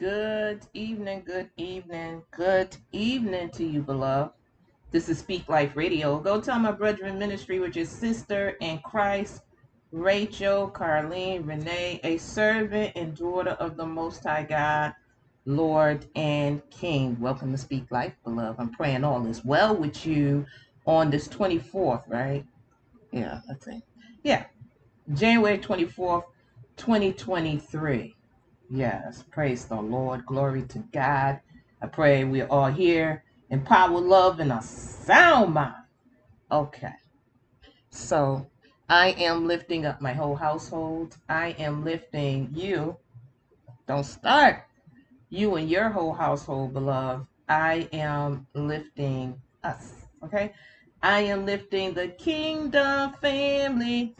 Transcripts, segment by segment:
Good evening, good evening, good evening to you, beloved. This is Speak Life Radio. Go tell my brethren ministry, which is sister in Christ, Rachel, Carlene, Renee, a servant and daughter of the Most High God, Lord and King. Welcome to Speak Life, beloved. I'm praying all is well with you on this 24th, right? Yeah, I think. Yeah, January 24th, 2023. Yes, praise the Lord. Glory to God. I pray we're all here in power, love, and a sound mind. Okay, so I am lifting up my whole household. I am lifting you. Don't start. You and your whole household, beloved. I am lifting us. Okay, I am lifting the kingdom family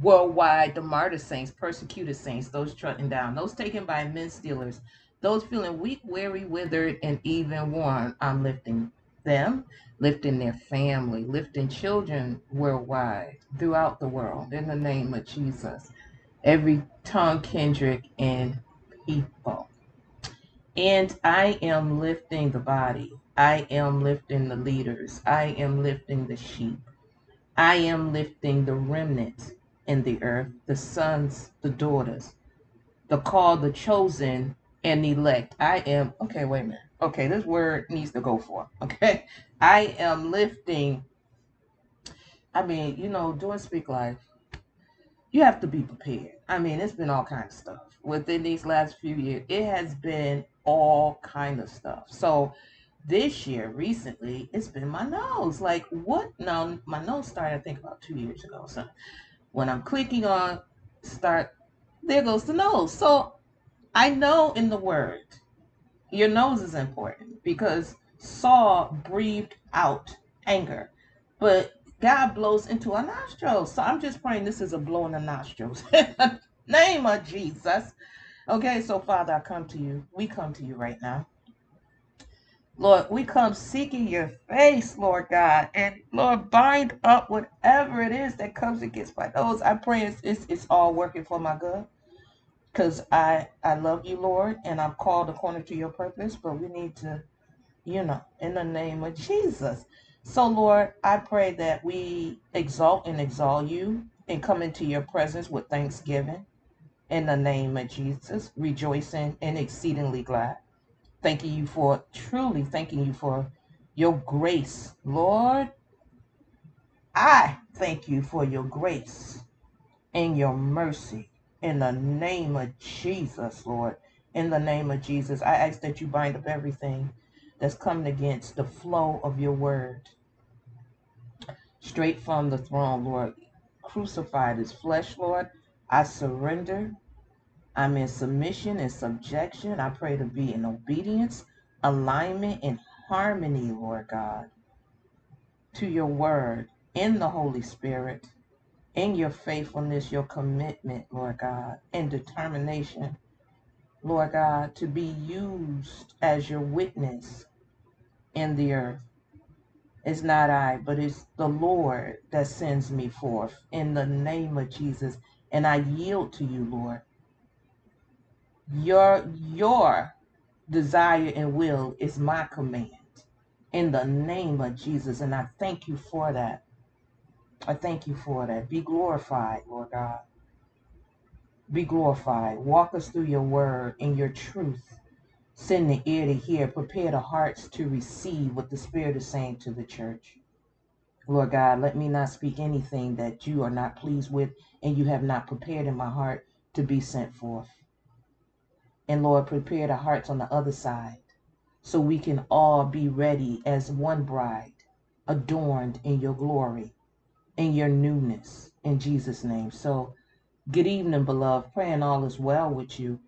worldwide, the martyr saints, persecuted saints, those trodden down, those taken by men stealers, those feeling weak, weary, withered, and even worn. I'm lifting them, lifting their family, lifting children worldwide, throughout the world, in the name of Jesus. Every tongue, kindred, and people. And I am lifting the body. I am lifting the leaders. I am lifting the sheep. I am lifting the remnant in the earth, the sons, the daughters, the called, the chosen, and elect. I am, okay, wait a minute. Okay, this word needs to go for. Okay. I am lifting, I mean, you know, doing Speak Life, you have to be prepared. I mean, it's been all kinds of stuff within these last few years. It has been all kind of stuff. So this year, recently, it's been my nose. Like what? No, my nose started, I think, about two years ago. So when I'm clicking on start, there goes the nose. So I know in the word, your nose is important because Saul breathed out anger, but God blows into our nostrils. So I'm just praying this is a blow in the nostrils. Name of Jesus. Okay, so Father, I come to you. We come to you right now. Lord, we come seeking your face, Lord God. And Lord, bind up whatever it is that comes against my nose. I pray it's, it's, it's all working for my good. Because I, I love you, Lord, and I'm called according to your purpose. But we need to, you know, in the name of Jesus. So, Lord, I pray that we exalt and exalt you and come into your presence with thanksgiving in the name of Jesus, rejoicing and exceedingly glad thanking you for truly thanking you for your grace. Lord, I thank you for your grace and your mercy in the name of Jesus, Lord. In the name of Jesus, I ask that you bind up everything that's coming against the flow of your word straight from the throne, Lord. Crucified as flesh, Lord. I surrender I'm in submission and subjection. I pray to be in obedience, alignment, and harmony, Lord God, to your word, in the Holy Spirit, in your faithfulness, your commitment, Lord God, and determination, Lord God, to be used as your witness in the earth. It's not I, but it's the Lord that sends me forth in the name of Jesus. And I yield to you, Lord. Your your desire and will is my command in the name of Jesus. And I thank you for that. I thank you for that. Be glorified, Lord God. Be glorified. Walk us through your word and your truth. Send the ear to hear. Prepare the hearts to receive what the Spirit is saying to the church. Lord God, let me not speak anything that you are not pleased with and you have not prepared in my heart to be sent forth. And Lord, prepare the hearts on the other side so we can all be ready as one bride, adorned in your glory, in your newness, in Jesus' name. So, good evening, beloved. Praying all is well with you.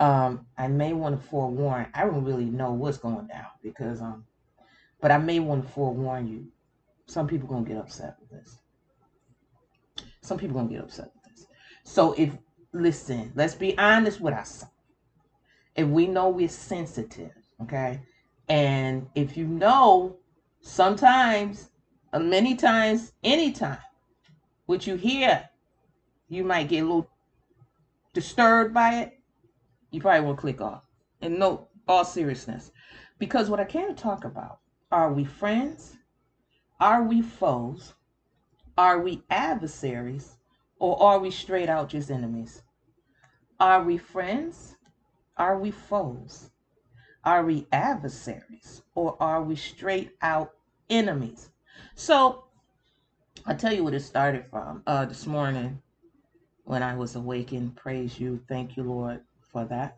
Um, I may want to forewarn. I don't really know what's going down because um, but I may want to forewarn you. Some people gonna get upset with this. Some people gonna get upset with this. So if listen, let's be honest with ourselves if we know we're sensitive, okay? And if you know, sometimes, uh, many times, anytime, what you hear, you might get a little disturbed by it. you probably won't click off. And no, all seriousness. Because what I to talk about are we friends? Are we foes? Are we adversaries? Or are we straight out just enemies? Are we friends? Are we foes? Are we adversaries? Or are we straight out enemies? So I'll tell you what it started from uh, this morning when I was awakened. Praise you. Thank you, Lord, for that.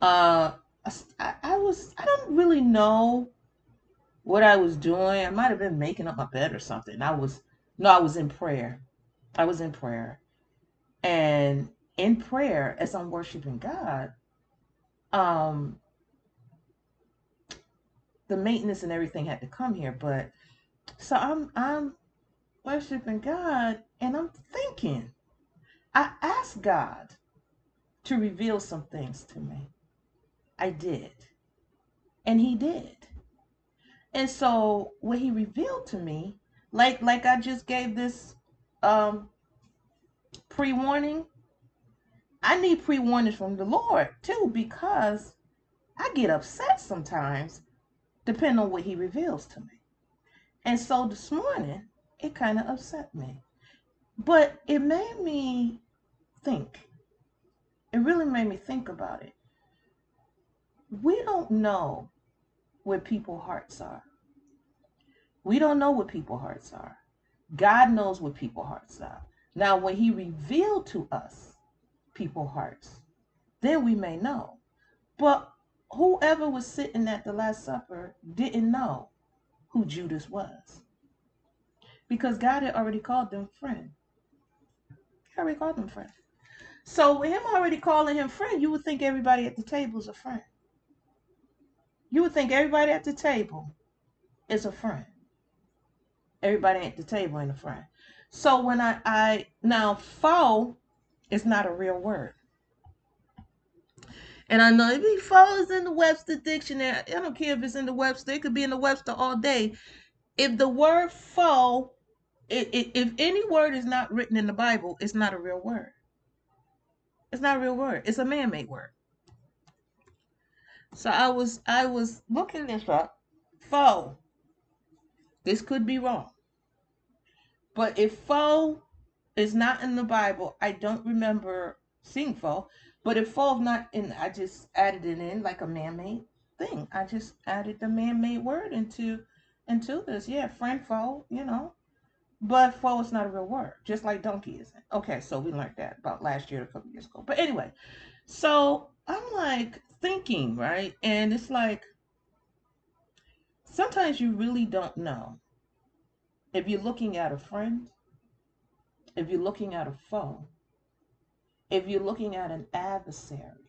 Uh, I, I was, I don't really know what I was doing. I might have been making up my bed or something. I was, no, I was in prayer. I was in prayer. And in prayer, as I'm worshiping God, um, the maintenance and everything had to come here. But so I'm, I'm worshiping God and I'm thinking, I asked God to reveal some things to me. I did. And he did. And so what he revealed to me, like like I just gave this um pre-warning, I need pre-warnings from the Lord too, because I get upset sometimes depending on what he reveals to me. And so this morning, it kind of upset me. But it made me think. It really made me think about it we don't know where people's hearts are. We don't know what people's hearts are. God knows what people's hearts are. Now, when He revealed to us people's hearts, then we may know. But whoever was sitting at the Last Supper didn't know who Judas was. Because God had already called them friend. He already called them friend. So with him already calling him friend, you would think everybody at the table is a friend. You would think everybody at the table is a friend. Everybody at the table ain't a friend. So when I, I now foe is not a real word. And I know if he falls in the Webster dictionary, I don't care if it's in the Webster, it could be in the Webster all day. If the word it, if any word is not written in the Bible, it's not a real word. It's not a real word. It's a man-made word. So I was I was looking this up. Foe. This could be wrong. But if foe is not in the Bible, I don't remember seeing foe. But if is not in, I just added it in like a man-made thing. I just added the man-made word into into this. Yeah, friend foe, you know. But foe is not a real word, just like donkey isn't. Okay, so we learned that about last year, a couple years ago. But anyway, so I'm like, thinking, right? And it's like sometimes you really don't know if you're looking at a friend, if you're looking at a foe, if you're looking at an adversary,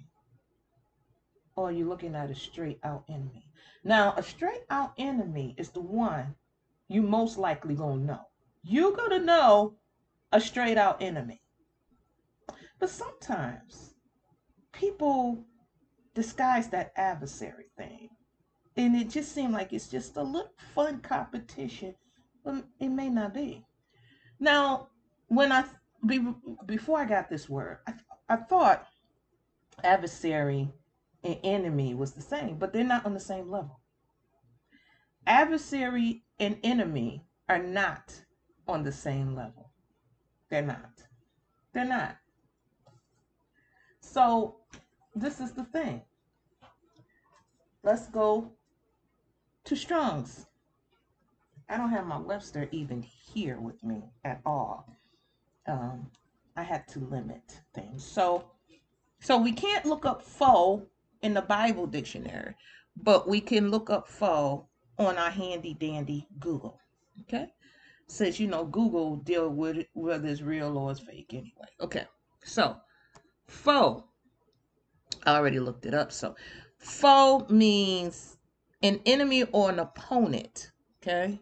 or you're looking at a straight out enemy. Now, a straight out enemy is the one you most likely gonna know. You're gonna know a straight out enemy. But sometimes people disguise that adversary thing. And it just seemed like it's just a little fun competition, but it may not be. Now, when I be, before I got this word, I, I thought adversary and enemy was the same, but they're not on the same level. Adversary and enemy are not on the same level. They're not. They're not. So this is the thing. Let's go to Strong's. I don't have my Webster even here with me at all. Um, I had to limit things. So, so we can't look up foe in the Bible dictionary, but we can look up foe on our handy dandy Google. Okay, since you know Google deal with it, whether it's real or it's fake anyway. Okay, so foe I already looked it up. So, foe means an enemy or an opponent. Okay.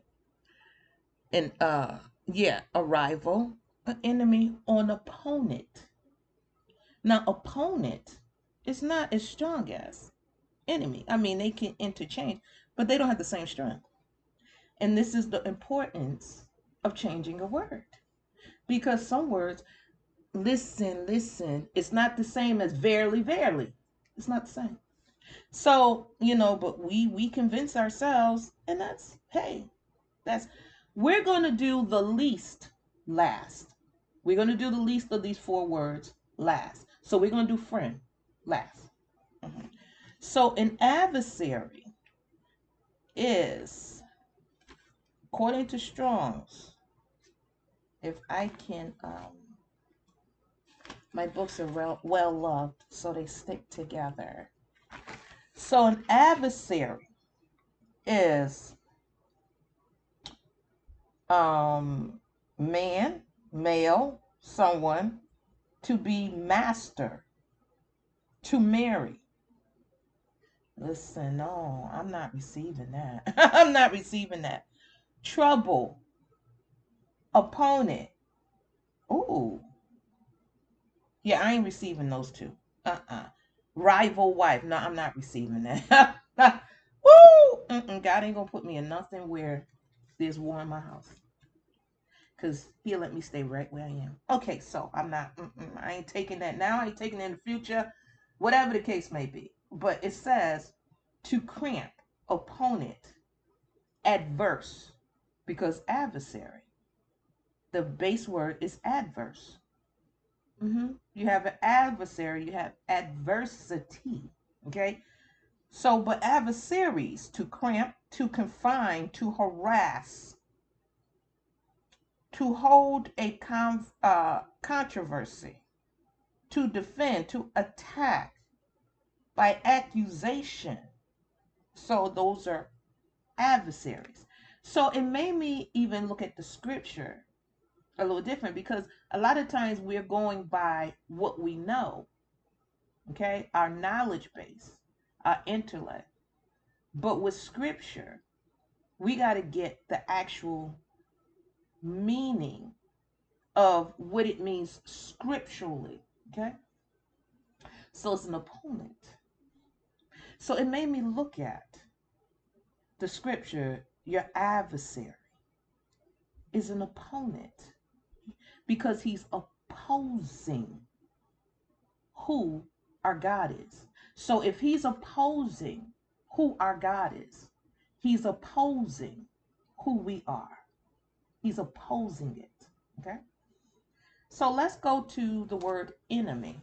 And uh, yeah, a rival, an enemy, or an opponent. Now, opponent is not as strong as enemy. I mean, they can interchange, but they don't have the same strength. And this is the importance of changing a word. Because some words, listen, listen, it's not the same as verily, verily. It's not the same. So, you know, but we we convince ourselves, and that's hey, that's we're gonna do the least last. We're gonna do the least of these four words last. So we're gonna do friend last. Mhm. So an adversary is, according to Strong's, if I can um my books are well, well loved, so they stick together. So, an adversary is um, man, male, someone to be master, to marry. Listen, no, I'm not receiving that. I'm not receiving that. Trouble, opponent. Ooh. Yeah, I ain't receiving those two. Uh-uh. Rival wife. No, I'm not receiving that. Woo! Mm-mm, God ain't gonna put me in nothing where there's war in my house. Cause he'll let me stay right where I am. Okay, so I'm not. I ain't taking that now. I ain't taking it in the future. Whatever the case may be. But it says to cramp, opponent, adverse, because adversary. The base word is adverse. hmm You have an adversary. You have adversity. Okay. So, but adversaries to cramp, to confine, to harass, to hold a con- uh, controversy, to defend, to attack by accusation. So, those are adversaries. So, it made me even look at the scripture a little different because a lot of times we're going by what we know, okay, our knowledge base our intellect. But with scripture, we got to get the actual meaning of what it means scripturally. Okay? So it's an opponent. So it made me look at the scripture, your adversary is an opponent because he's opposing who our God is. So if he's opposing who our God is, he's opposing who we are. He's opposing it. Okay? So let's go to the word enemy.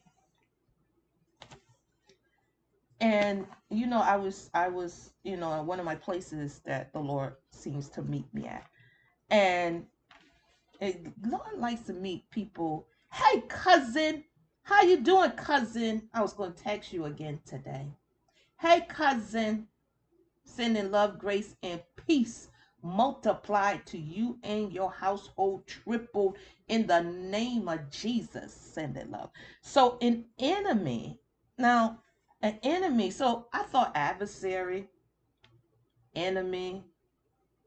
And you know, I was I was, you know, one of my places that the Lord seems to meet me at. And it, Lord likes to meet people. Hey, cousin, how you doing, cousin? I was going to text you again today. Hey, cousin. Sending love, grace, and peace multiplied to you and your household, tripled in the name of Jesus. Send it love. So, an enemy, now, an enemy, so I thought adversary, enemy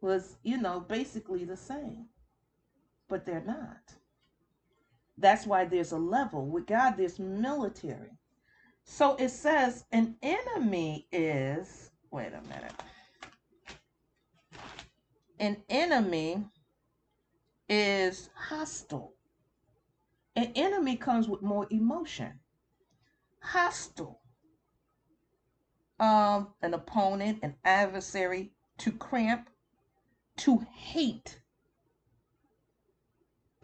was, you know, basically the same, but they're not. That's why there's a level. With God, there's military. So it says an enemy is, wait a minute. An enemy is hostile. An enemy comes with more emotion. Hostile. Um, an opponent, an adversary, to cramp, to hate,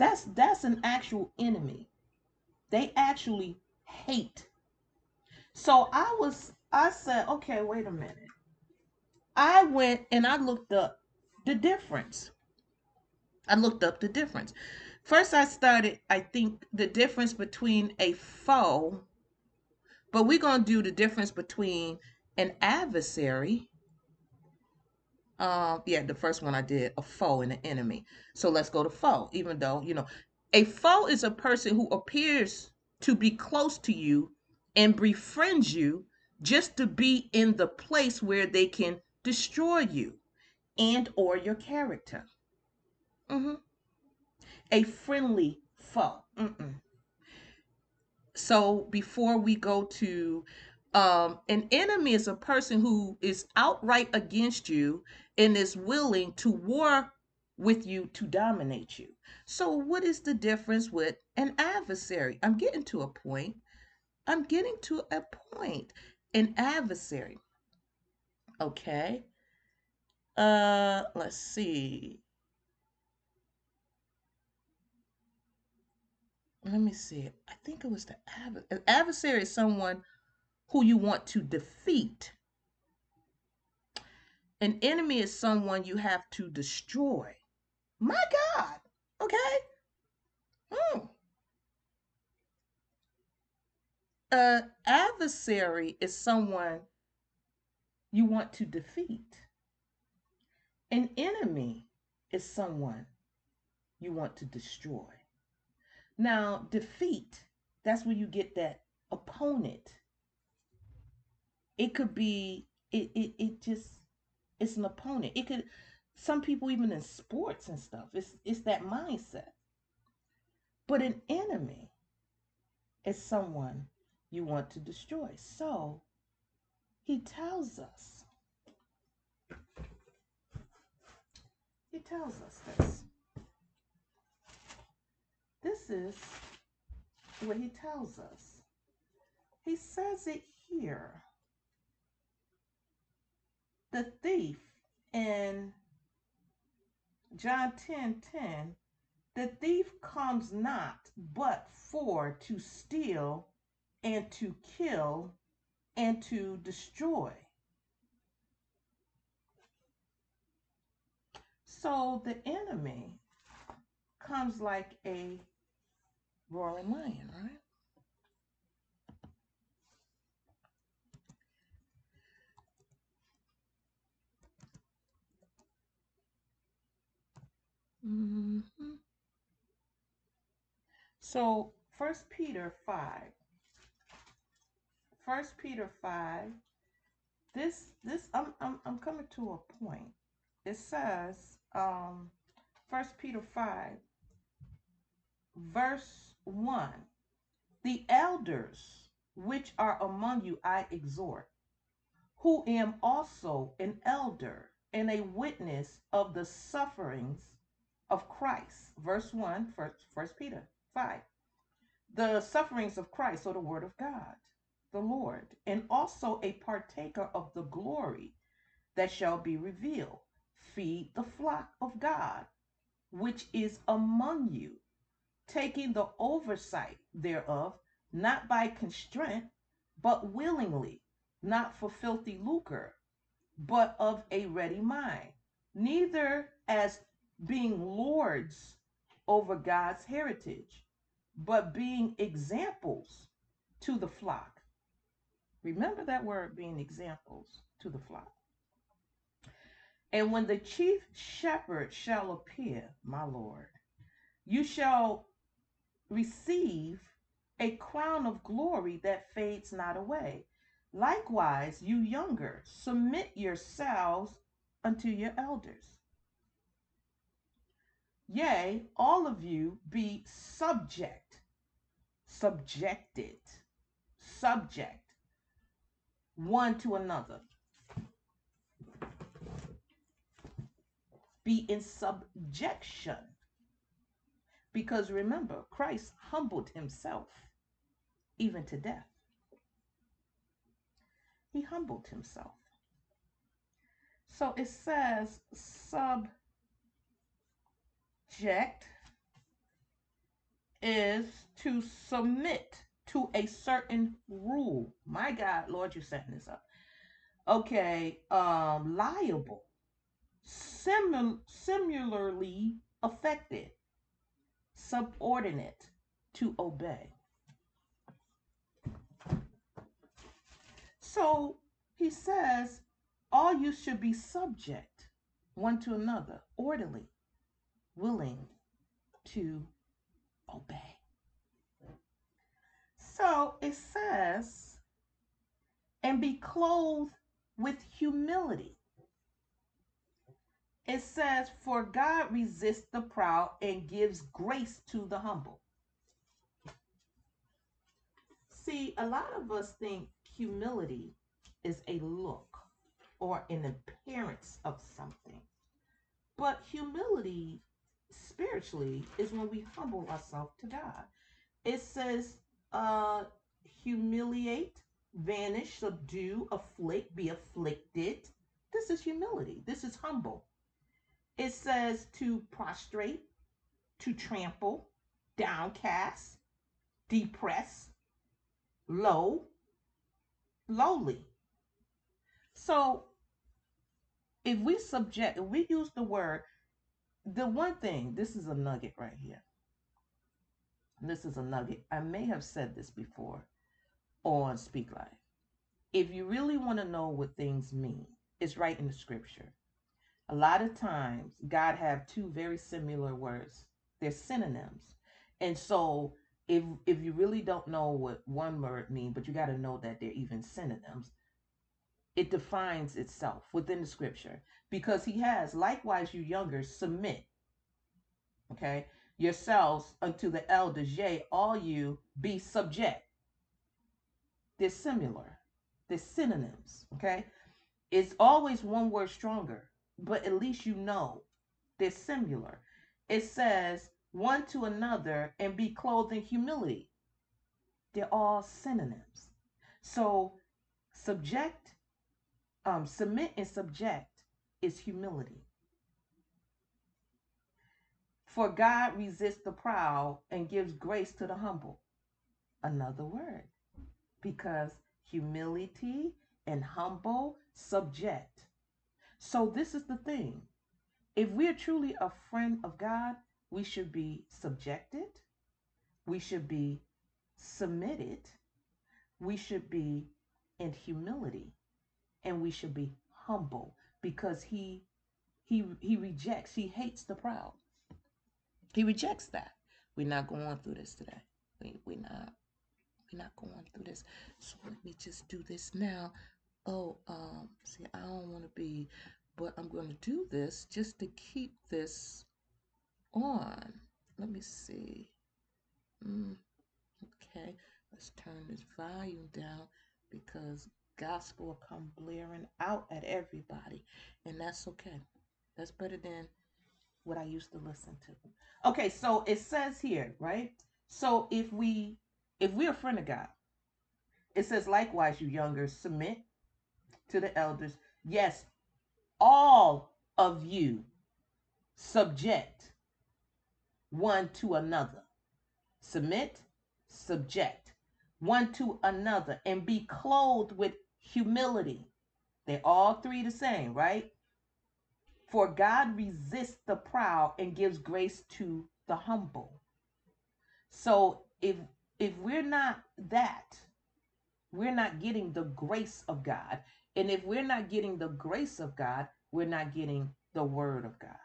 that's that's an actual enemy. They actually hate. So I was I said, okay, wait a minute. I went and I looked up the difference. I looked up the difference. First I started, I think, the difference between a foe, but we're gonna do the difference between an adversary uh, yeah, the first one I did, a foe and an enemy. So let's go to foe, even though, you know, a foe is a person who appears to be close to you and befriends you just to be in the place where they can destroy you and or your character. Mm-hmm. A friendly foe. Mm-mm. So before we go to um, an enemy is a person who is outright against you and is willing to war with you to dominate you. So, what is the difference with an adversary? I'm getting to a point. I'm getting to a point. An adversary. Okay. Uh, let's see. Let me see. I think it was the adver- an adversary is someone who you want to defeat. An enemy is someone you have to destroy. My God. Okay. Hmm. A adversary is someone you want to defeat. An enemy is someone you want to destroy. Now, defeat, that's where you get that opponent. It could be, it, it, it just, it's an opponent. It could, some people even in sports and stuff, it's, it's that mindset. But an enemy is someone you want to destroy. So he tells us, he tells us this. This is what he tells us. He says it here. The thief in John 10 10, the thief comes not but for to steal and to kill and to destroy. So the enemy comes like a roaring lion, right? hmm So First Peter 5. First Peter 5. This this I'm I'm I'm coming to a point. It says um First Peter 5 verse 1. The elders which are among you I exhort, who am also an elder and a witness of the sufferings of Christ. Verse 1, first, first Peter 5. The sufferings of Christ, or the word of God, the Lord, and also a partaker of the glory that shall be revealed. Feed the flock of God, which is among you, taking the oversight thereof, not by constraint, but willingly, not for filthy lucre, but of a ready mind, neither as being lords over God's heritage, but being examples to the flock. Remember that word being examples to the flock. And when the chief shepherd shall appear, my Lord, you shall receive a crown of glory that fades not away. Likewise, you younger, submit yourselves unto your elders. Yea, all of you be subject, subjected, subject one to another. Be in subjection. Because remember, Christ humbled himself even to death. He humbled himself. So it says subject is to submit to a certain rule. My God, Lord, you're setting this up. Okay, um, liable, simil- similarly affected, subordinate to obey. So he says, all you should be subject one to another, orderly, willing to obey. So it says, and be clothed with humility. It says, for God resists the proud and gives grace to the humble. See, a lot of us think humility is a look or an appearance of something. But humility spiritually is when we humble ourselves to God. It says, uh, humiliate vanish, subdue, afflict, be afflicted. This is humility. This is humble. It says to prostrate, to trample, downcast, depress, low, lowly. So if we subject, if we use the word, the one thing, this is a nugget right here. This is a nugget. I may have said this before on Speak Life. If you really want to know what things mean, it's right in the scripture. A lot of times, God have two very similar words. They're synonyms. And so if if you really don't know what one word means, but you got to know that they're even synonyms, it defines itself within the scripture. Because he has likewise you younger submit. Okay? Yourselves unto the elders yea all you be subject. They're similar. They're synonyms. Okay? It's always one word stronger but at least you know they're similar it says one to another and be clothed in humility they're all synonyms so subject um, submit and subject is humility. For God resists the proud and gives grace to the humble. Another word. Because humility and humble subject. So, this is the thing. If we're truly a friend of God, we should be subjected, we should be submitted, we should be in humility. And we should be humble because he he he rejects he hates the proud. He rejects that. We're not going through this today. We, we're not we're not going through this. So let me just do this now oh um see i don't want to be but i'm going to do this just to keep this on let me see mm, okay let's turn this volume down because gospel will come blaring out at everybody, and that's okay. That's better than what I used to listen to. Okay, so it says here, right? So if we if we're a friend of God, it says likewise, you younger, submit to the elders. Yes, all of you subject one to another. Submit, subject one to another, and be clothed with humility. They're all three the same, right? For God resists the proud and gives grace to the humble. So if if we're not that, we're not getting the grace of God. And if we're not getting the grace of God, we're not getting the word of God.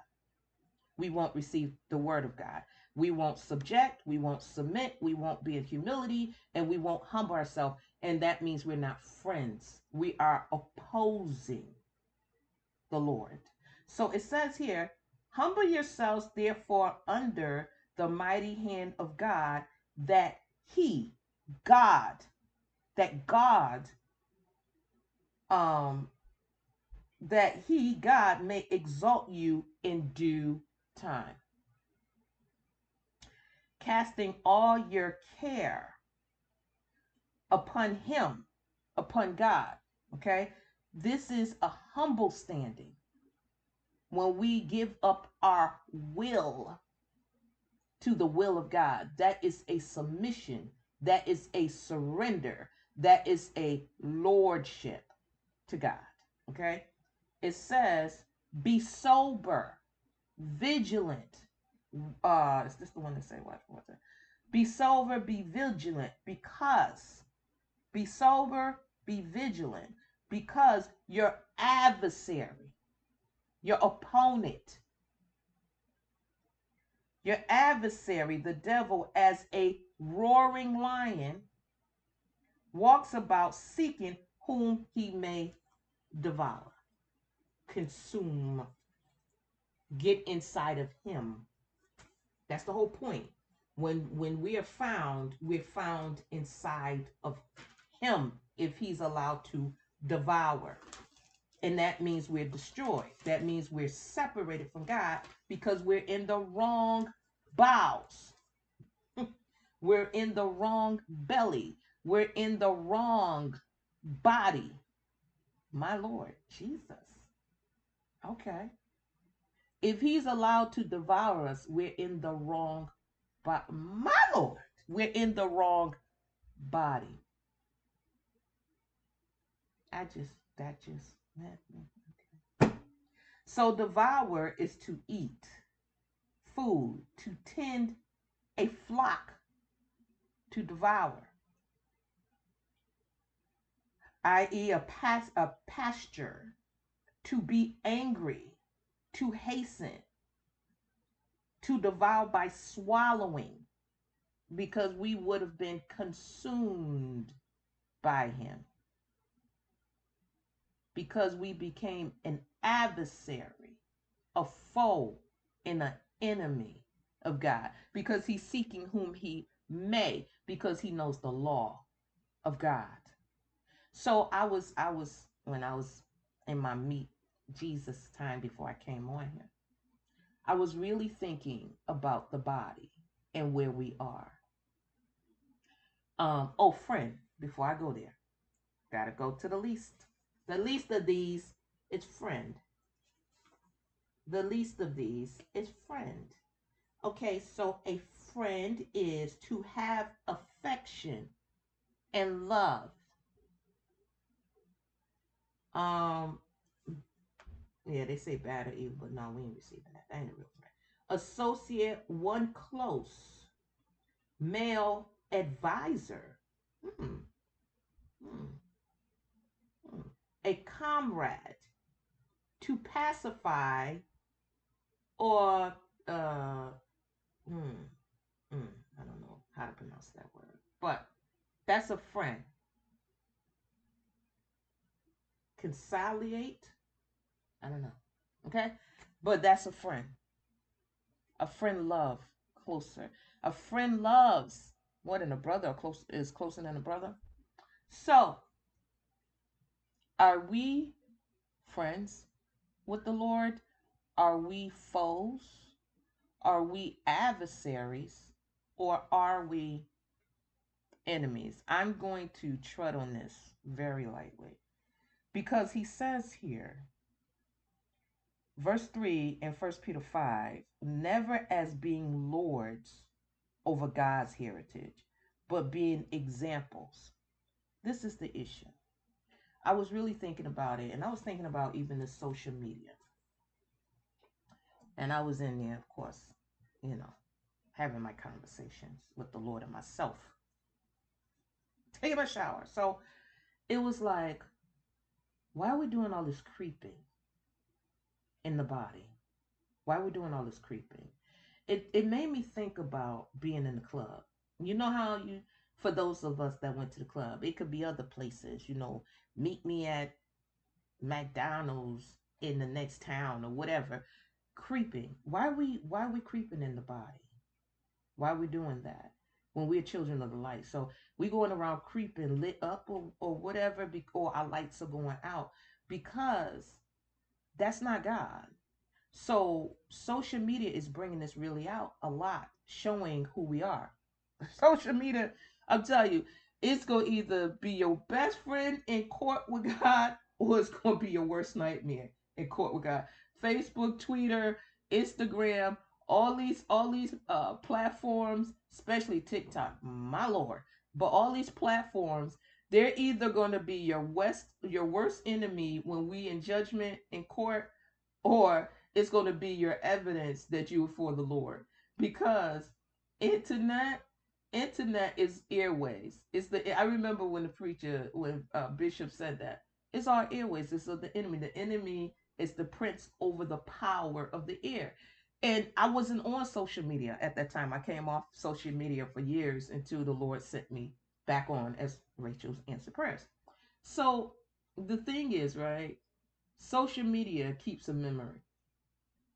We won't receive the word of God. We won't subject, we won't submit, we won't be in humility, and we won't humble ourselves and that means we're not friends. We are opposing the Lord. So it says here, humble yourselves therefore under the mighty hand of God, that He, God, that God, um, that He, God, may exalt you in due time. Casting all your care upon him, upon God. Okay? This is a humble standing. When we give up our will to the will of God, that is a submission, that is a surrender, that is a lordship to God. Okay? It says, be sober, vigilant. Uh, is this the one that say what? What's it? Be sober, be vigilant, because be sober, be vigilant, because your adversary, your opponent, your adversary, the devil, as a roaring lion, walks about seeking whom he may devour, consume, get inside of him. That's the whole point. When when we are found, we're found inside of him if he's allowed to devour. And that means we're destroyed. That means we're separated from God because we're in the wrong bowels. we're in the wrong belly. We're in the wrong body. My Lord, Jesus. Okay. If he's allowed to devour us, we're in the wrong but my Lord, we're in the wrong body. I just that just okay. So devour is to eat food, to tend a flock, to devour, i.e., a, pas- a pasture, to be angry, to hasten, to devour by swallowing, because we would have been consumed by him. Because we became an adversary, a foe, and an enemy of God. Because he's seeking whom he may, because he knows the law of God. So I was, I was, when I was in my meet Jesus time before I came on here, I was really thinking about the body and where we are. Um, oh, friend, before I go there, gotta go to the least. The least of these is friend. The least of these is friend. Okay, so a friend is to have affection and love. Um, yeah, they say bad or evil, but no, we ain't receiving that. That ain't a real friend. Associate one close male advisor. Hmm. Hmm. Hmm. A comrade to pacify or uh hmm, hmm, I don't know how to pronounce that word, but that's a friend. Conciliate, I don't know. Okay? But that's a friend. A friend love closer. A friend loves more than a brother close is closer than a brother. So are we friends with the Lord? Are we foes? Are we adversaries? Or are we enemies? I'm going to tread on this very lightly because he says here verse 3 in 1 Peter 5 never as being lords over God's heritage, but being examples. This is the issue. I was really thinking about it, and I was thinking about even the social media. And I was in there, of course, you know, having my conversations with the Lord and myself, taking a shower. So it was like, why are we doing all this creeping? in the body. Why are we're doing all this creeping. It it made me think about being in the club. You know how you for those of us that went to the club, it could be other places, you know, meet me at McDonald's in the next town or whatever. Creeping. Why are we why are we creeping in the body? Why are we doing that? When we're children of the light. So we going around creeping, lit up or, or whatever, or our lights are going out because that's not God. So social media is bringing this really out a lot, showing who we are. Social media, I'm telling you, it's going to either be your best friend in court with God or it's going to be your worst nightmare in court with God. Facebook, Twitter, Instagram, all these all these uh, platforms, especially TikTok, my lord. But all these platforms, they're either going to be your west your worst enemy when we in judgment in court, or it's going to be your evidence that you are for the Lord. Because internet, internet is airways. It's the I remember when the preacher, when uh, Bishop said that it's our airways. It's of the enemy. The enemy is the prince over the power of the air. And I wasn't on social media at that time. I came off social media for years until the Lord sent me back on as Rachel's answer prayers. So the thing is, right? Social media keeps a memory.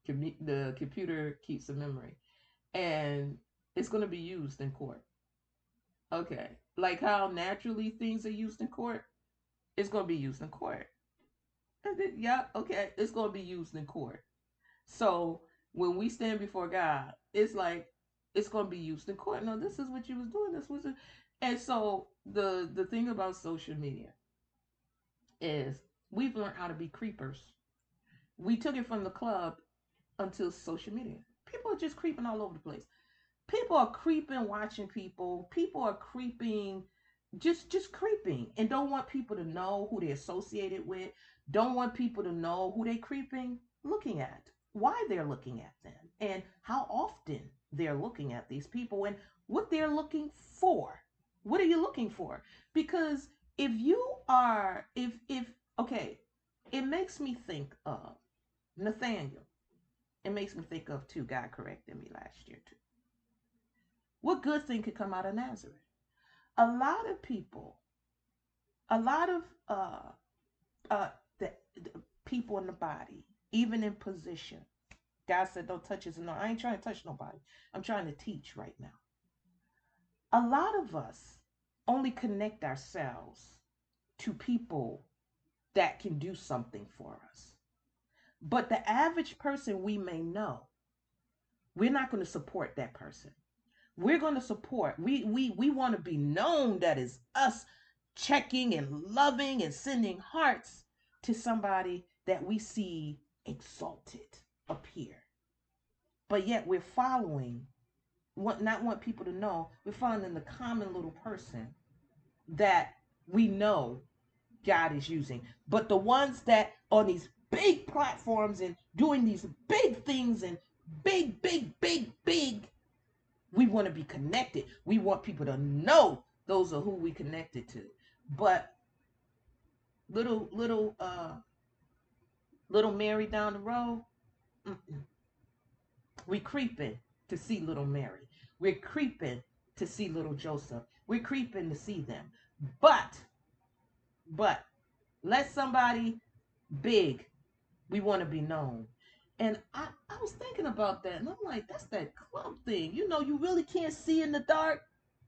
The computer keeps a memory, and it's going to be used in court. Okay, like how naturally things are used in court, it's going to be used in court. Yeah, okay, it's going to be used in court. So when we stand before God, it's like it's going to be used in court. No, this is what you was doing. This was, it. and so the the thing about social media, is we've learned how to be creepers. We took it from the club until social media. People are just creeping all over the place. People are creeping, watching people. People are creeping, just just creeping, and don't want people to know who they're associated with. Don't want people to know who they're creeping, looking at, why they're looking at them, and how often they're looking at these people, and what they're looking for. What are you looking for? Because if you are, if if okay, it makes me think of Nathaniel. It makes me think of two. God corrected me last year too. What good thing could come out of Nazareth? A lot of people, a lot of uh, uh, the, the people in the body, even in position. God said, "Don't touch us." No, I ain't trying to touch nobody. I'm trying to teach right now. A lot of us only connect ourselves to people that can do something for us. But the average person we may know, we're not going to support that person. We're going to support. We we we want to be known that is us checking and loving and sending hearts to somebody that we see exalted appear. But yet we're following want not want people to know, we're following the common little person that we know God is using. But the ones that on these big platforms and doing these big things and big, big, big, big, we want to be connected. We want people to know those are who we connected to. But little, little, uh, little Mary down the road, mm-mm. we creeping to see little Mary. We're creeping to see little Joseph. We're creeping to see them. But, but, let somebody big, we want to be known. And I, I was thinking about that, and I'm like, that's that club thing. You know, you really can't see in the dark.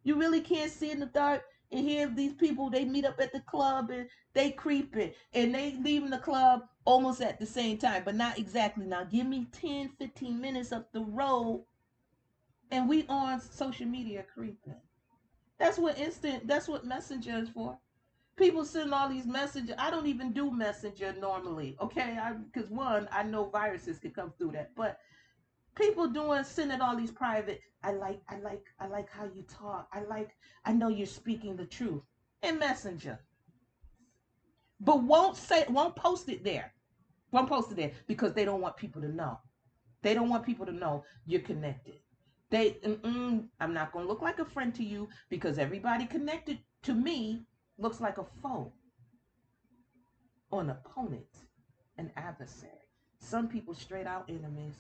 You really can't see in the dark. And here these people, they meet up at the club and they creeping and they leaving the club almost at the same time, but not exactly. Now give me 10, 15 minutes up the road and we on social media creeping. That's what instant, that's what messenger is for. People send all these messages. I don't even do messenger normally, okay? Because one, I know viruses could come through that. But people doing sending all these private, I like, I like, I like how you talk. I like, I know you're speaking the truth in messenger. But won't say, won't post it there. Won't post it there because they don't want people to know. They don't want people to know you're connected. They, I'm not going to look like a friend to you because everybody connected to me looks like a foe an opponent, an adversary. Some people straight out enemies.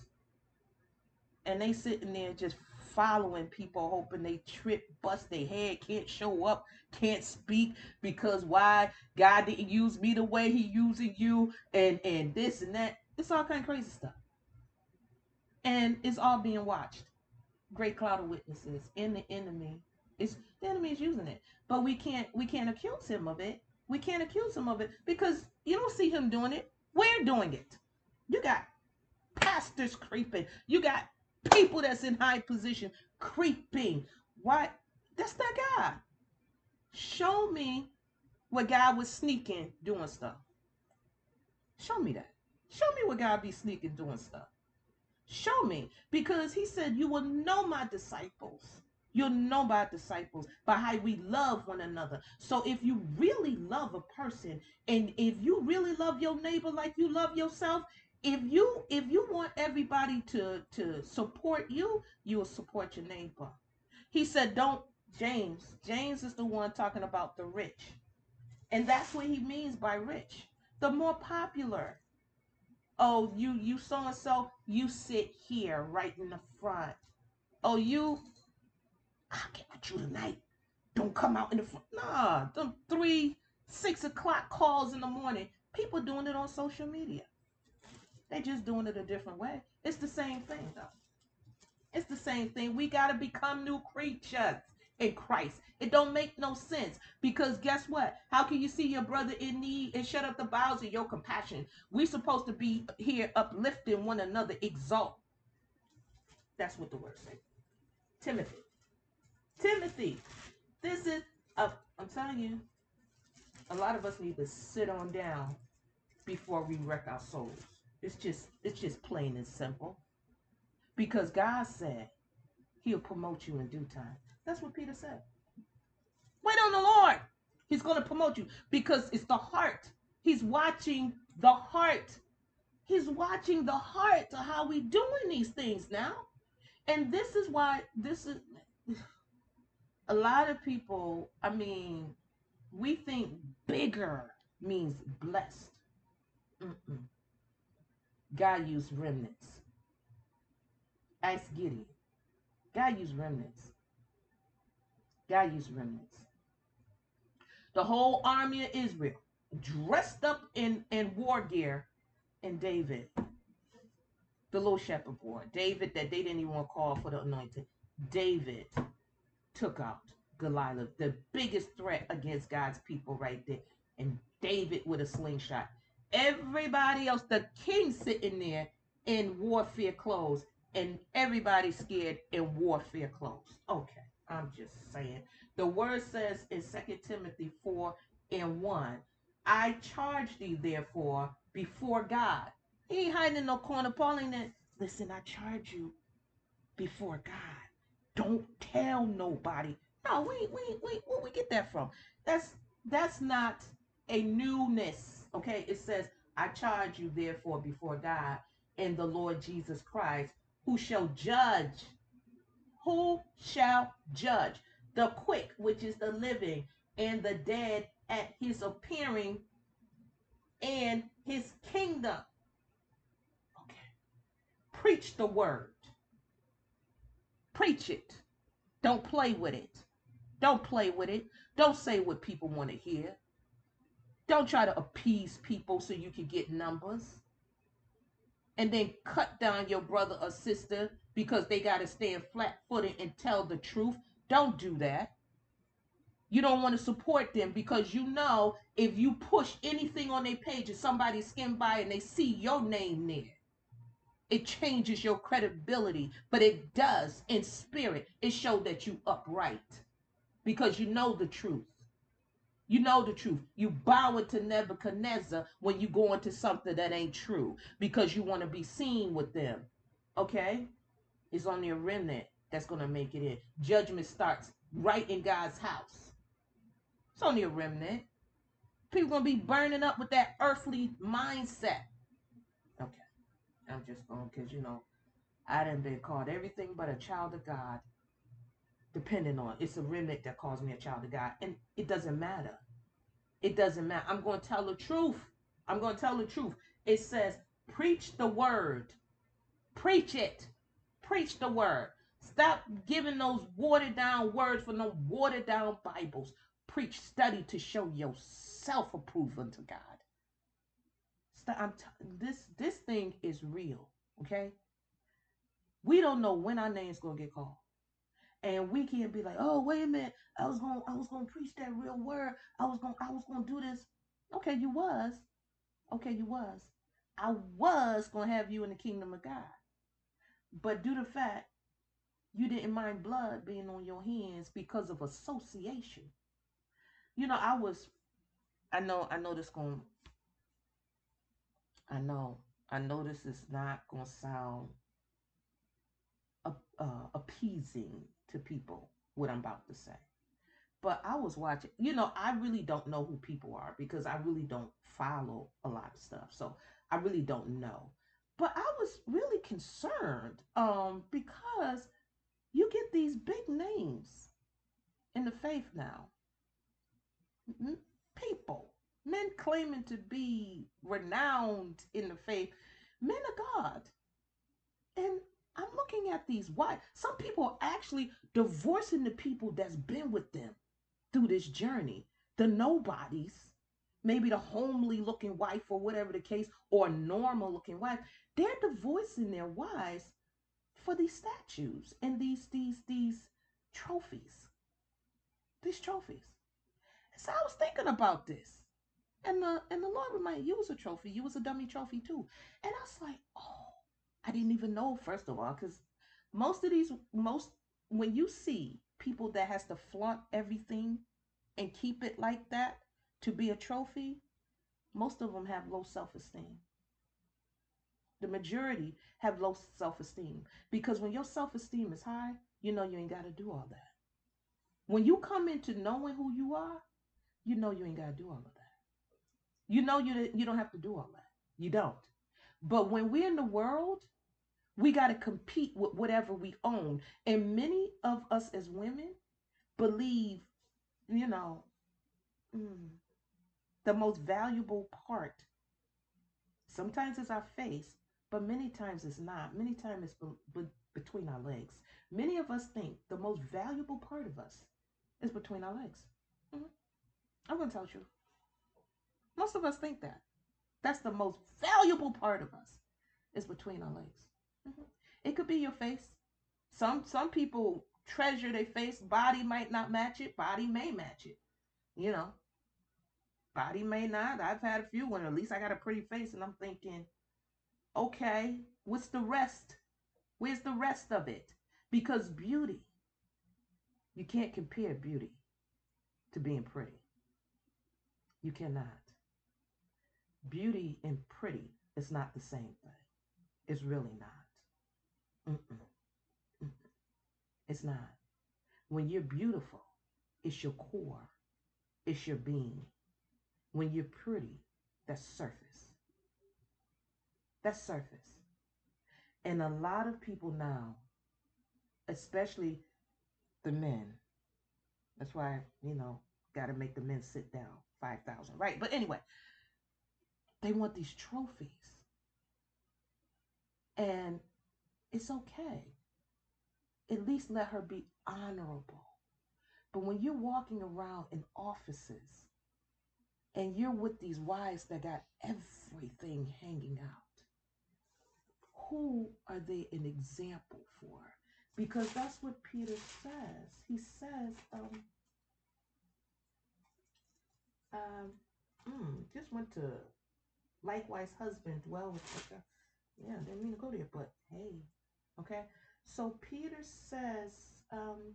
And they sitting there just following people, hoping they trip, bust their head, can't show up, can't speak because why God didn't use me the way He using you, and and this and that. It's all kind of crazy stuff, and it's all being watched great cloud of witnesses in the enemy. It's the enemy is using it, but we can't we can't accuse him of it. We can't accuse him of it because you don't see him doing it. We're doing it. You got pastors creeping. You got people that's in high position creeping. Why? That's not God. Show me where God was sneaking doing stuff. Show me that. Show me where God be sneaking doing stuff. Show me. Because he said, You will know my disciples. You'll know my disciples by how we love one another. So if you really love a person and if you really love your neighbor like you love yourself, if you if you want everybody to to support you, you will support your neighbor. He said, Don't James. James is the one talking about the rich. And that's what he means by rich. The more popular, Oh, you you so and so, you sit here right in the front. Oh, you I'll get with you tonight. Don't come out in the front. Nah, them three, six o'clock calls in the morning. People doing it on social media. They just doing it a different way. It's the same thing though. It's the same thing. We gotta become new creatures in Christ. It don't make no sense because guess what? How can you see your brother in need and shut up the bowels of your compassion? we supposed to be here uplifting one another, exalt. That's what the word says. Timothy. Timothy. This is a, I'm telling you, A lot of us need to sit on down before we wreck our souls. It's just it's just plain and simple. Because God said he'll promote you in due time. That's what Peter said. Wait on the Lord. He's going to promote you because it's the heart. He's watching the heart. He's watching the heart to how we doing these things now. And this is why this is a lot of people, I mean, we think bigger means blessed. Mm-mm. God used remnants. Ask Gideon. God used remnants. God used remnants. The whole army of Israel dressed up in, in war gear and David, the little shepherd boy, David that they didn't even want to call for the anointing. David took out Goliath, the biggest threat against God's people right there. And David with a slingshot. Everybody else, the king sitting there in warfare clothes, and everybody scared in warfare clothes. Okay, I'm just saying. The word says in 2 Timothy 4 and 1, I charge thee therefore before God. He ain't hiding in no corner. Paul ain't that. Listen, I charge you before God. Don't tell nobody. No, we we we where we get that from? That's that's not a newness. Okay, it says, I charge you therefore before God and the Lord Jesus Christ, who shall judge. Who shall judge the quick, which is the living, and the dead at his appearing and his kingdom. Okay. Preach the word. Preach it. Don't play with it. Don't play with it. Don't say what people want to hear. Don't try to appease people so you can get numbers. And then cut down your brother or sister because they got to stand flat footed and tell the truth. Don't do that. You don't want to support them because you know if you push anything on their page and somebody skim by and they see your name there, it changes your credibility. But it does in spirit. It shows that you upright because you know the truth. You know the truth. You bow it to Nebuchadnezzar when you go into something that ain't true because you want to be seen with them. Okay? It's only a remnant that's going to make it in. Judgment starts right in God's house. It's only a remnant. People gonna be burning up with that earthly mindset. Okay, I'm just going because you know I done been called everything but a child of God. Depending on it's a remnant that calls me a child of God, and it doesn't matter. It doesn't matter. I'm going to tell the truth. I'm going to tell the truth. It says, preach the word. Preach it. Preach the word. Stop giving those watered down words for no watered down Bibles preach, study to show yourself approved unto God. I'm t- this this thing is real, okay? We don't know when our name's gonna get called, and we can't be like, oh wait a minute, I was gonna I was gonna preach that real word. I was gonna I was gonna do this. Okay, you was. Okay, you was. I was gonna have you in the kingdom of God, but due to fact you didn't mind blood being on your hands because of association you know, I was, I know, I know this going, I know, I know this is not to sound uh, uh, appeasing to people, what I'm about to say. But I was watching, you know, I really don't know who people are because I really don't follow a lot of stuff. So I really don't know. But I was really concerned um, because you get these big names in the faith now people, men claiming to be renowned in the faith, men of God. And I'm looking at these why some people are actually divorcing the people that's been with them through this journey, the nobodies, maybe the homely looking wife or whatever the case, or normal looking wife. They're divorcing their wives for these statues and these these these trophies. These trophies. So I was thinking about this. And the and the Lord you was a trophy. You a dummy trophy too. And I was like, oh, I didn't even know, first of all, because most of these most when you see people that has to flaunt everything and keep it like that, to be a trophy, most of them have low self esteem. The majority have low self esteem because when your self esteem is high, you know you ain't got to do all that. When you come into knowing who you are, you know you ain't got to do all of that. You know you, you don't have to do all that. You don't. But when we're in the world, we got to compete with whatever we own. And many of us as women believe, you know, mm, the most valuable part sometimes it's our face, but many times it's not. Many times it's be- be- between our legs. Many of us think the most valuable part of us is between our legs. Mm-hmm. I'm going to tell you. Most of us think that. That's the most valuable part of us is between our legs. Mm-hmm. It could be your face. Some some people treasure their face. Body might not match it. Body may match it. You know, body may not. I've had a few when at least I got a pretty face, and I'm thinking, okay, what's the rest? Where's the rest of it? Because beauty, you can't compare beauty to being pretty. You cannot. Beauty and pretty is not the same thing. It's really not. Mm-mm. It's not. When you're beautiful, it's your core, it's your being. When you're pretty, that's surface. That's surface. And a lot of people now, especially the men, that's why, you know, got to make the men sit down 5,000, right? But anyway, they want these trophies. And it's okay. At least let her be honorable. But when you're walking around in offices and you're with these wives that got everything hanging out, who are they an example for? Because that's what Peter says. He says, um, um, mm, just went to likewise husband dwell with her. Yeah, didn't mean to go there, but hey, okay. So Peter says, um,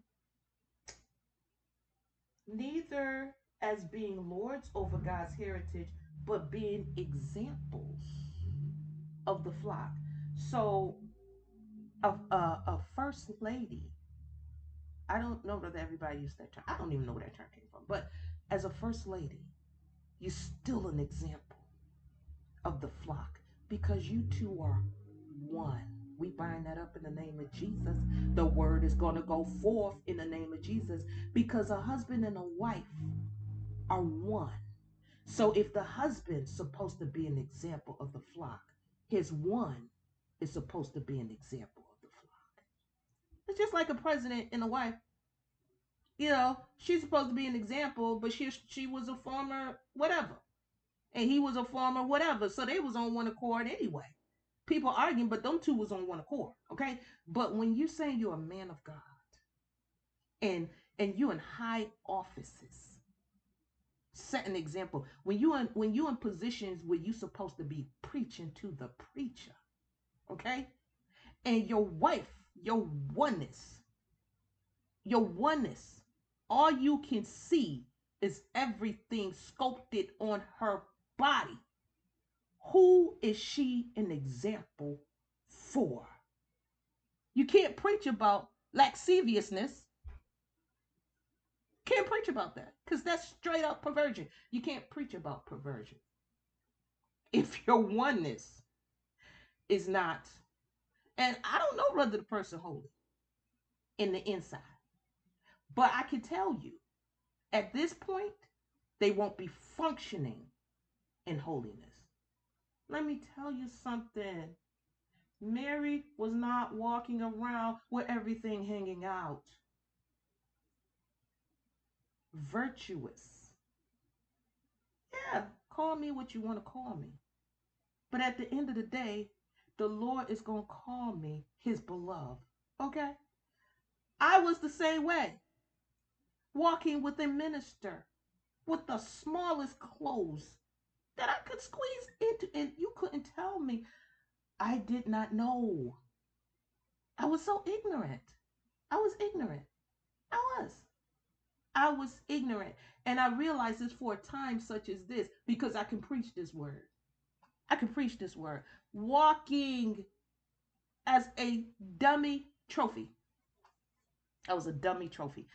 neither as being lords over God's heritage, but being examples of the flock. So, a, a, a first lady, I don't know that everybody used that term. I don't even know where that term came from. But as a first lady, you're still an example of the flock because you two are one. We bind that up in the name of Jesus. The word is going to go forth in the name of Jesus because a husband and a wife are one. So if the husband's supposed to be an example of the flock, his one is supposed to be an example of the flock. It's just like a president and a wife. You know, she's supposed to be an example, but she she was a former whatever and he was a farmer, whatever. So they was on one accord anyway. People arguing, but them two was on one accord. Okay. But when you saying you're a man of God and and you in high offices, set an example. When you in when you in positions where you're supposed to be preaching to the preacher, okay? And your wife, your oneness, your oneness, all you can see is everything sculpted on her body. Who is she an example for? You can't preach about lasciviousness. Can't preach about that because that's straight up perversion. You can't preach about perversion. If your oneness is not, and I don't know whether the person holy in the inside, but I can tell you at this point, they won't be functioning in holiness. Let me tell you something. Mary was not walking around with everything hanging out. Virtuous. Yeah, call me what you want to call me. But at the end of the day, the Lord is going to call me his beloved. Okay? I was the same way. Walking with a minister with the smallest clothes that I could squeeze into, and you couldn't tell me. I did not know. I was so ignorant. I was ignorant. I was. I was ignorant. And I realized this for a time such as this because I can preach this word. I can preach this word. Walking as a dummy trophy. I was a dummy trophy.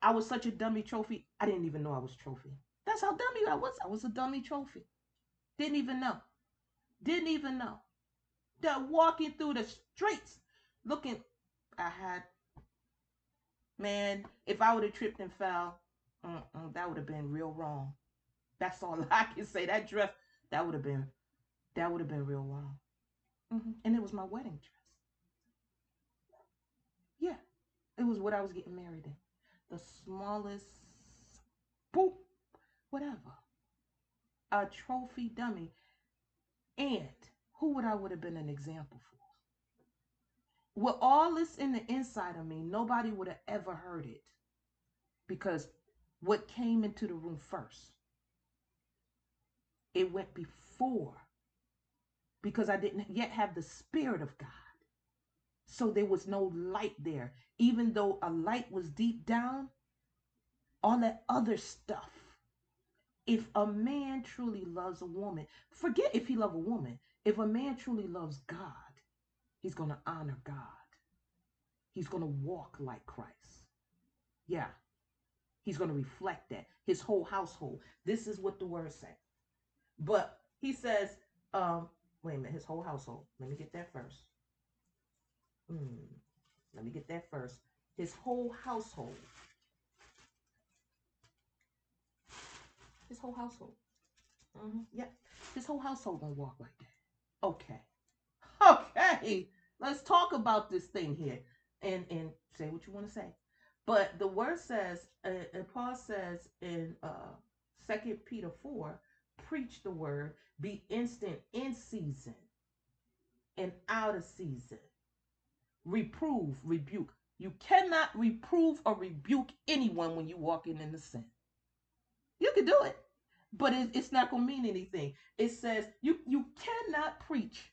I was such a dummy trophy, I didn't even know I was trophy. That's how dummy I was. I was a dummy trophy. Didn't even know. Didn't even know. That walking through the streets looking, I had, man, if I would have tripped and fell, that would have been real wrong. That's all I can say. That dress, that would have been, that would have been real wrong. Mm-hmm. And it was my wedding dress. Yeah, it was what I was getting married in. The smallest, boop, whatever. A trophy dummy. And who would I would have been an example for? With all this in the inside of me, nobody would have ever heard it. Because what came into the room first, it went before. Because I didn't yet have the Spirit of God. So there was no light there. Even though a light was deep down, all that other stuff. If a man truly loves a woman, forget if he love a woman. If a man truly loves God, he's going to honor God. He's going to walk like Christ. Yeah. He's going to reflect that. His whole household. This is what the word says. But he says, um, wait a minute, his whole household. Let me get that first. Hmm. Let me get that first. His whole household. His whole household. Mm-hmm. Yep. His whole household gonna walk like that. Okay. Okay. Let's talk about this thing here and and say what you want to say. But the word says, uh, and Paul says in uh Second Peter four, preach the word, be instant in season and out of season reprove, rebuke. You cannot reprove or rebuke anyone when you're walking in the sin. You can do it, but it, it's not going to mean anything. It says you, you cannot preach.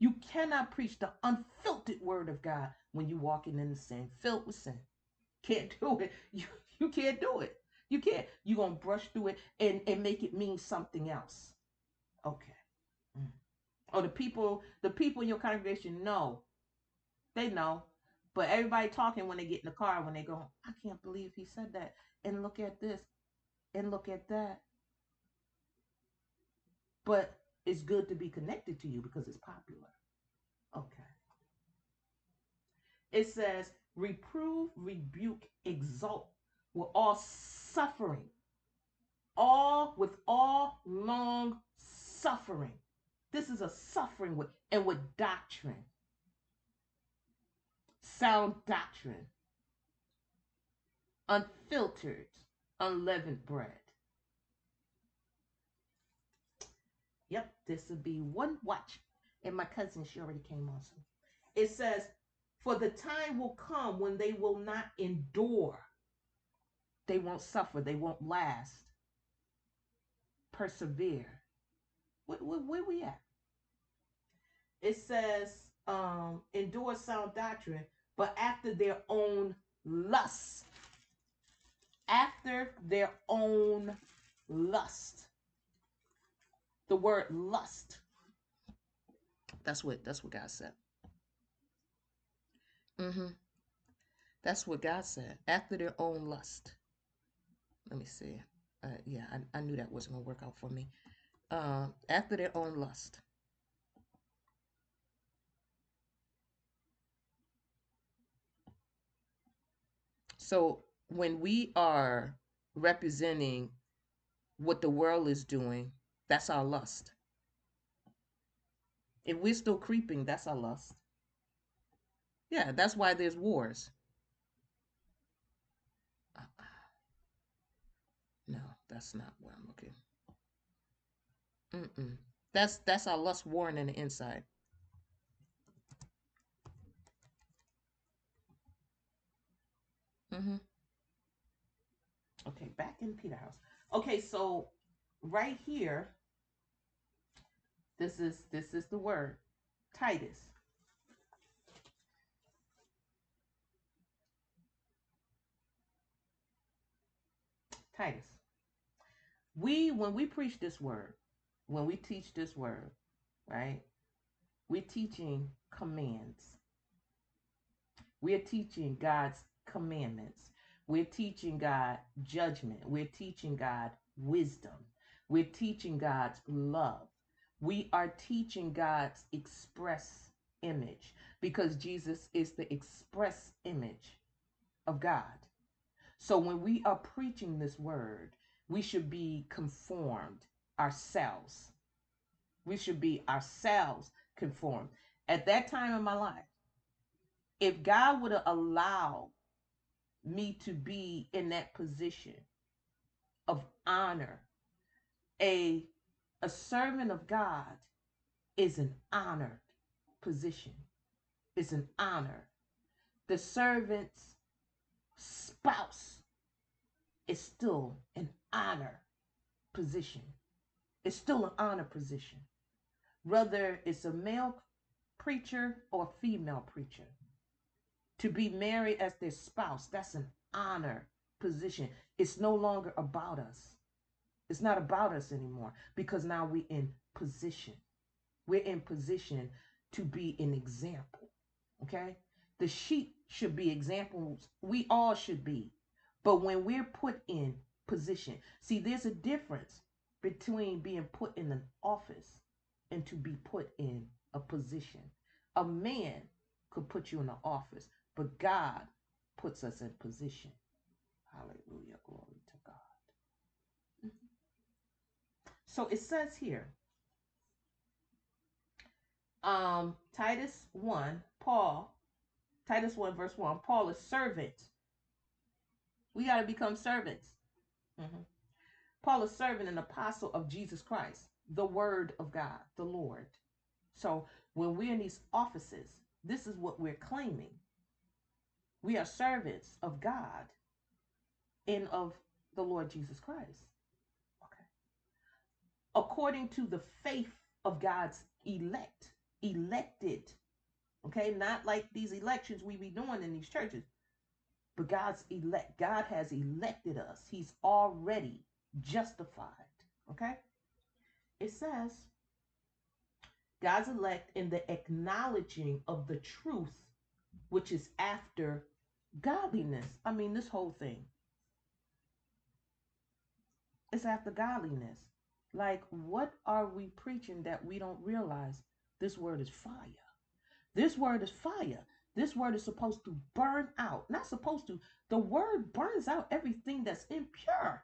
You cannot preach the unfiltered word of God when you're walking in the sin, filled with sin. Can't do it. You, you can't do it. You can't. You're going to brush through it and, and make it mean something else. Okay. Mm. Or the people, the people in your congregation know they know. But everybody talking when they get in the car, when they go, I can't believe he said that. And look at this. And look at that. But it's good to be connected to you because it's popular. Okay. It says, reprove, rebuke, exalt with all suffering. All with all long suffering. This is a suffering with and with doctrine sound doctrine, unfiltered, unleavened bread. Yep, this will be one watch. And my cousin, she already came also. It says, For the time will come when they will not endure. They won't suffer. They won't last. Persevere. Where, where, where we at? It says, um, endure sound doctrine, but after their own lust. After their own lust. The word lust. That's what that's what God said. Mm-hmm. That's what God said. After their own lust. Let me see. Uh, yeah, I, I knew that wasn't gonna work out for me. Uh, after their own lust. So when we are representing what the world is doing, that's our lust. If we're still creeping, that's our lust. Yeah, that's why there's wars. Uh, no, that's not where I'm looking. Mm-mm. That's that's our lust warring in the inside. Mm-hmm. Okay, back in Peterhouse. Okay, so right here, this is this is the word Titus. Titus. We, when we preach this word, when we teach this word, right? We're teaching commands. We're teaching God's commandments. We're teaching God judgment. We're teaching God wisdom. We're teaching God's love. We are teaching God's express image because Jesus is the express image of God. So when we are preaching this word, we should be conformed ourselves. We should be ourselves conformed. At that time in my life, if God would have allowed me to be in that position of honor, a a servant of God is an honored position. It's an honor. The servant's spouse is still an honor position. It's still an honor position. Whether it's a male preacher or female preacher. To be married as their spouse, that's an honor position. It's no longer about us. It's not about us anymore because now we're in position. We're in position to be an example. Okay? The sheep should be examples. We all should be. But when we're put in position, see, there's a difference between being put in an office and to be put in a position. A man could put you in an office, but God puts us in position. Hallelujah. Glory to God. Mm-hmm. So it says here, um, Titus 1, Paul, Titus 1, verse 1, Paul is servant. We got to become servants. Mm-hmm. Paul is servant and apostle of Jesus Christ, the word of God, the Lord. So when we're in these offices, this is what we're claiming. We are servants of God and of the Lord Jesus Christ. Okay. According to the faith of God's elect elected. Okay, not like these elections we be doing in these churches, but God's elect. God has elected us. He's already justified. Okay, it says God's elect in the acknowledging of the truth, which is after godliness. I mean, this whole thing. It's after godliness. Like, what are we preaching that we don't realize? This word is fire. This word is fire. This word is supposed to burn out. Not supposed to. The word burns out everything that's impure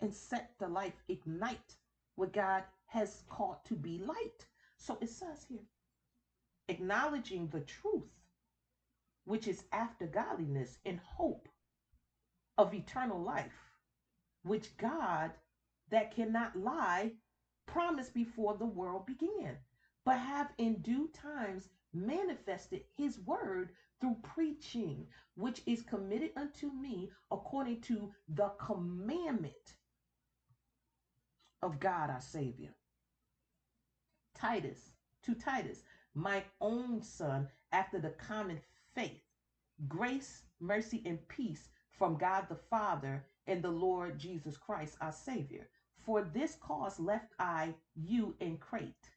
and set the life ignite what God has called to be light. So it says here, acknowledging the truth, which is after godliness and hope of eternal life, which God that cannot lie promised before the world began but have in due times manifested his word through preaching, which is committed unto me according to the commandment of God our Savior. Titus, to Titus, my own son, after the common faith, grace, mercy, and peace from God the Father and the Lord Jesus Christ our Savior. For this cause left I you in Crete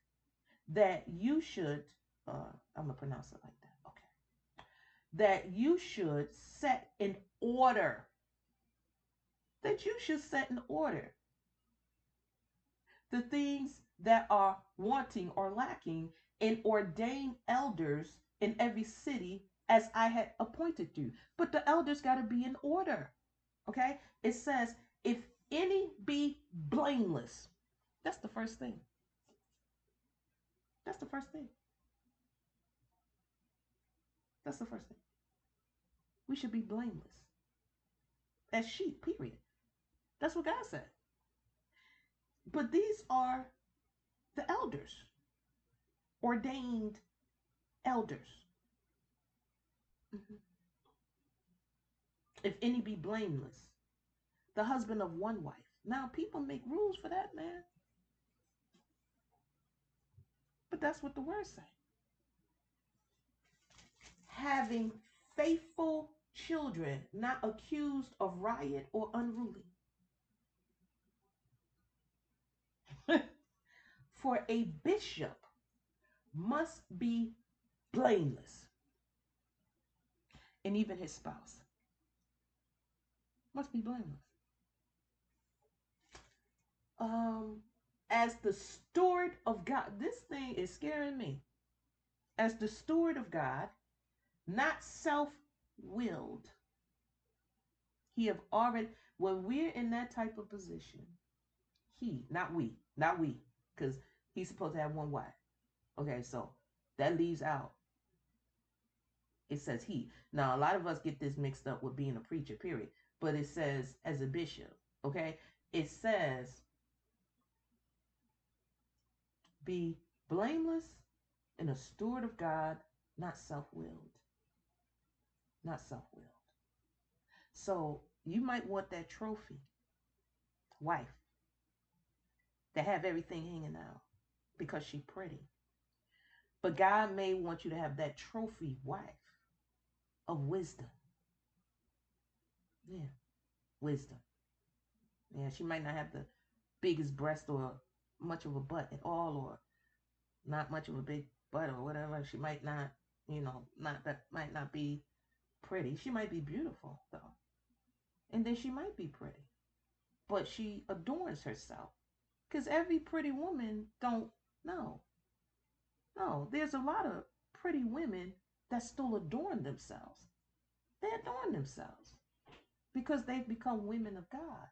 that you should, uh, I'm going to pronounce it like that. Okay. That you should set in order. That you should set in order the things that are wanting or lacking and ordain elders in every city as I had appointed you. But the elders got to be in order. Okay? It says, if any be blameless, that's the first thing. That's the first thing. That's the first thing. We should be blameless as sheep, period. That's what God said. But these are the elders, ordained elders. Mm-hmm. If any be blameless, the husband of one wife. Now, people make rules for that, man. But that's what the words say. Having faithful children, not accused of riot or unruly. For a bishop must be blameless, and even his spouse must be blameless. Um, as the steward of God, this thing is scaring me. As the steward of God, not self-willed. He have already when we're in that type of position, he, not we, not we, because he's supposed to have one wife. Okay, so that leaves out. It says he. Now a lot of us get this mixed up with being a preacher, period. But it says as a bishop. Okay, it says be blameless and a steward of God, not self-willed. Not self-willed. So you might want that trophy wife to have everything hanging out because she's pretty. But God may want you to have that trophy wife of wisdom. Yeah, wisdom. Yeah, she might not have the biggest breast or much of a butt at all, or not much of a big butt or whatever. She might not, you know, not that might not be pretty. She might be beautiful though. And then she might be pretty. But she adorns herself. Because every pretty woman don't know. No, there's a lot of pretty women that still adorn themselves. They adorn themselves because they've become women of God.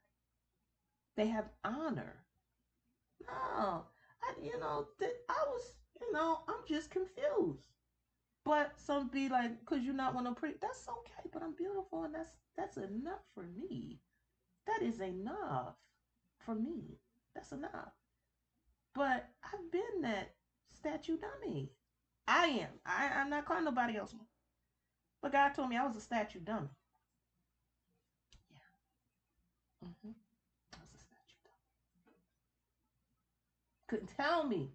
They have honor. No, I, you know, I was, you know, I'm just confused. But some be like, because you're not one of pretty, that's okay, but I'm beautiful, and that's that's enough for me. That is enough for me. That's enough. But I've been that statue dummy. I am. I, I'm not calling nobody else one. But God told me I was a statue dummy. Yeah. Mm-hmm. I was a statue dummy. Couldn't tell me.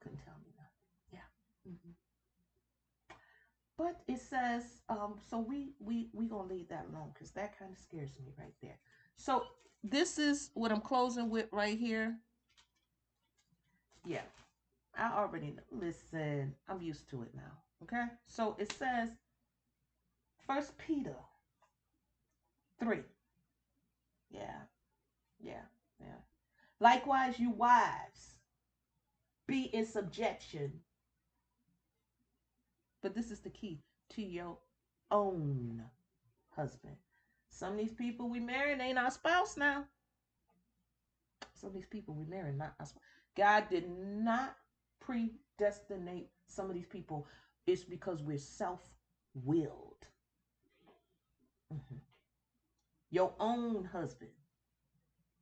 Couldn't tell me nothing. Yeah. Mm-hmm. But it says, um, so we we we gonna leave that alone because that kind of scares me right there. So this is what I'm closing with right here. Yeah, I already know. Listen, I'm used to it now. Okay, so it says, First Peter three. Yeah, yeah, yeah. Likewise, you wives, be in subjection but this is the key to your own husband. Some of these people we married ain't our spouse now. Some of these people we married not our spouse. God did not predestinate some of these people. It's because we're self-willed. Mm-hmm. Your own husband.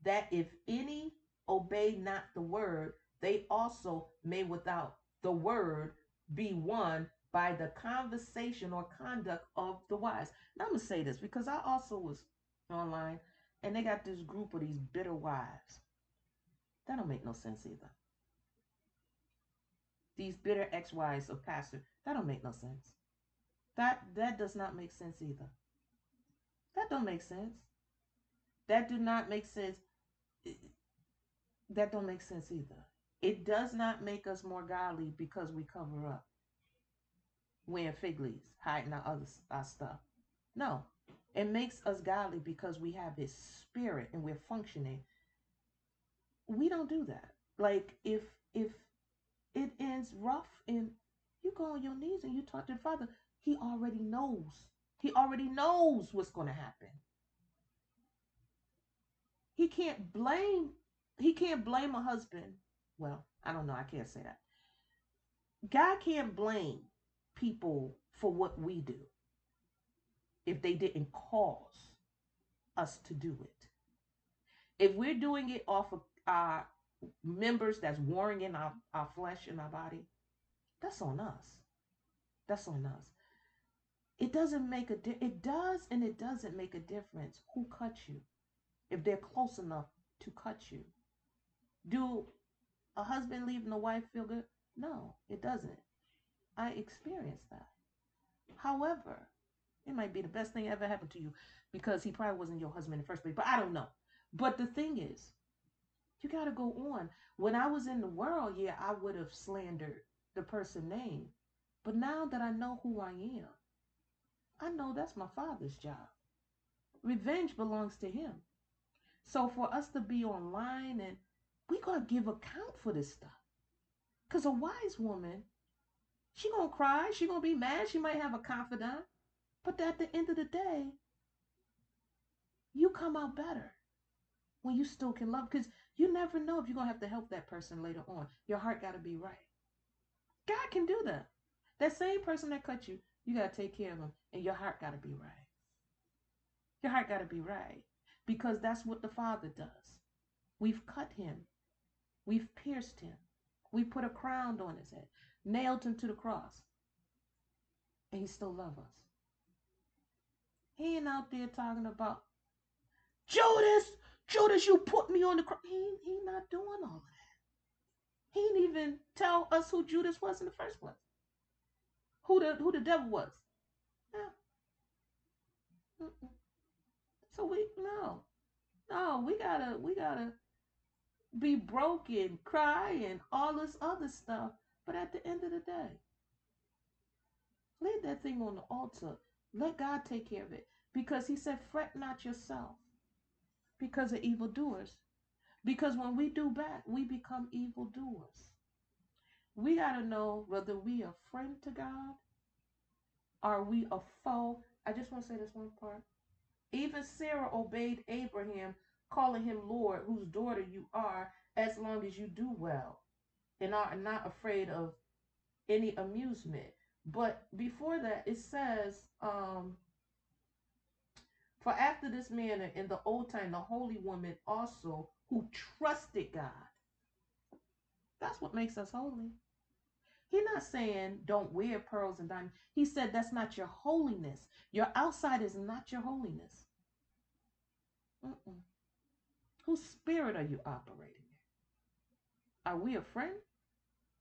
That if any obey not the word, they also may without the word be won by the conversation or conduct of the wives. Now I'm gonna say this because I also was online and they got this group of these bitter wives. That don't make no sense either. These bitter ex-wives of pastor, that don't make no sense. That that does not make sense either. That don't make sense. That do not make sense. That don't make sense either. It does not make us more godly because we cover up wearing fig leaves, hiding our other our stuff. No, it makes us godly because we have His Spirit and we're functioning. We don't do that. Like if if it ends rough and you go on your knees and you talk to the Father, He already knows. He already knows what's going to happen. He can't blame. He can't blame a husband. Well, I don't know. I can't say that. God can't blame people for what we do if they didn't cause us to do it. If we're doing it off of our members that's warring in our, our flesh and our body, that's on us. That's on us. It doesn't make a di- it does and it doesn't make a difference who cuts you if they're close enough to cut you. Do a husband leaving a wife feel good? No, it doesn't. I experienced that. However, it might be the best thing ever happened to you because he probably wasn't your husband in the first place, but I don't know. But the thing is, You got to go on. When I was in the world, yeah, I would have slandered the person name. But now that I know who I am, I know that's my father's job. Revenge belongs to him. So for us to be online and we got to give account for this stuff. Because a wise woman, she going to cry. She going to be mad. She might have a confidant. But at the end of the day, you come out better when you still can love. Because you never know if you're going to have to help that person later on. Your heart got to be right. God can do that. That same person that cut you, you got to take care of them. And your heart got to be right. Your heart got to be right. Because that's what the Father does. We've cut him. We've pierced him. We put a crown on his head, nailed him to the cross. And he still loves us. He ain't out there talking about Judas, Judas, you put me on the cross. He, he not doing all of that. He didn't even tell us who Judas was in the first place. Who the who the devil was. Yeah. So we no. No, we gotta we gotta be broken, cry, and all this other stuff. But at the end of the day, leave that thing on the altar. Let God take care of it. Because he said, fret not yourself because of evildoers. Because when we do bad, we become evildoers. We got to know whether we are friend to God, are we a foe. I just want to say this one part. Even Sarah obeyed Abraham, calling him Lord, whose daughter you are, as long as you do well and are not afraid of any amusement. But before that, it says, um, for after this manner in the old time, the holy woman also who trusted God. That's what makes us holy. He's not saying don't wear pearls and diamonds. He said that's not your holiness. Your outside is not your holiness. Mm-mm. Whose spirit are you operating in? Are we a friend?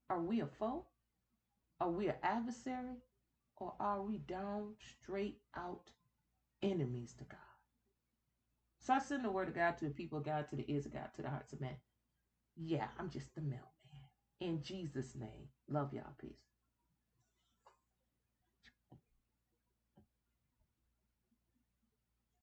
Are we a foe? Are we an adversary? Or are we down, straight out enemies to God. So I send the word of God to the people of God, to the ears of God, to the hearts of men. Yeah, I'm just the mailman. In Jesus' name, love y'all. Peace.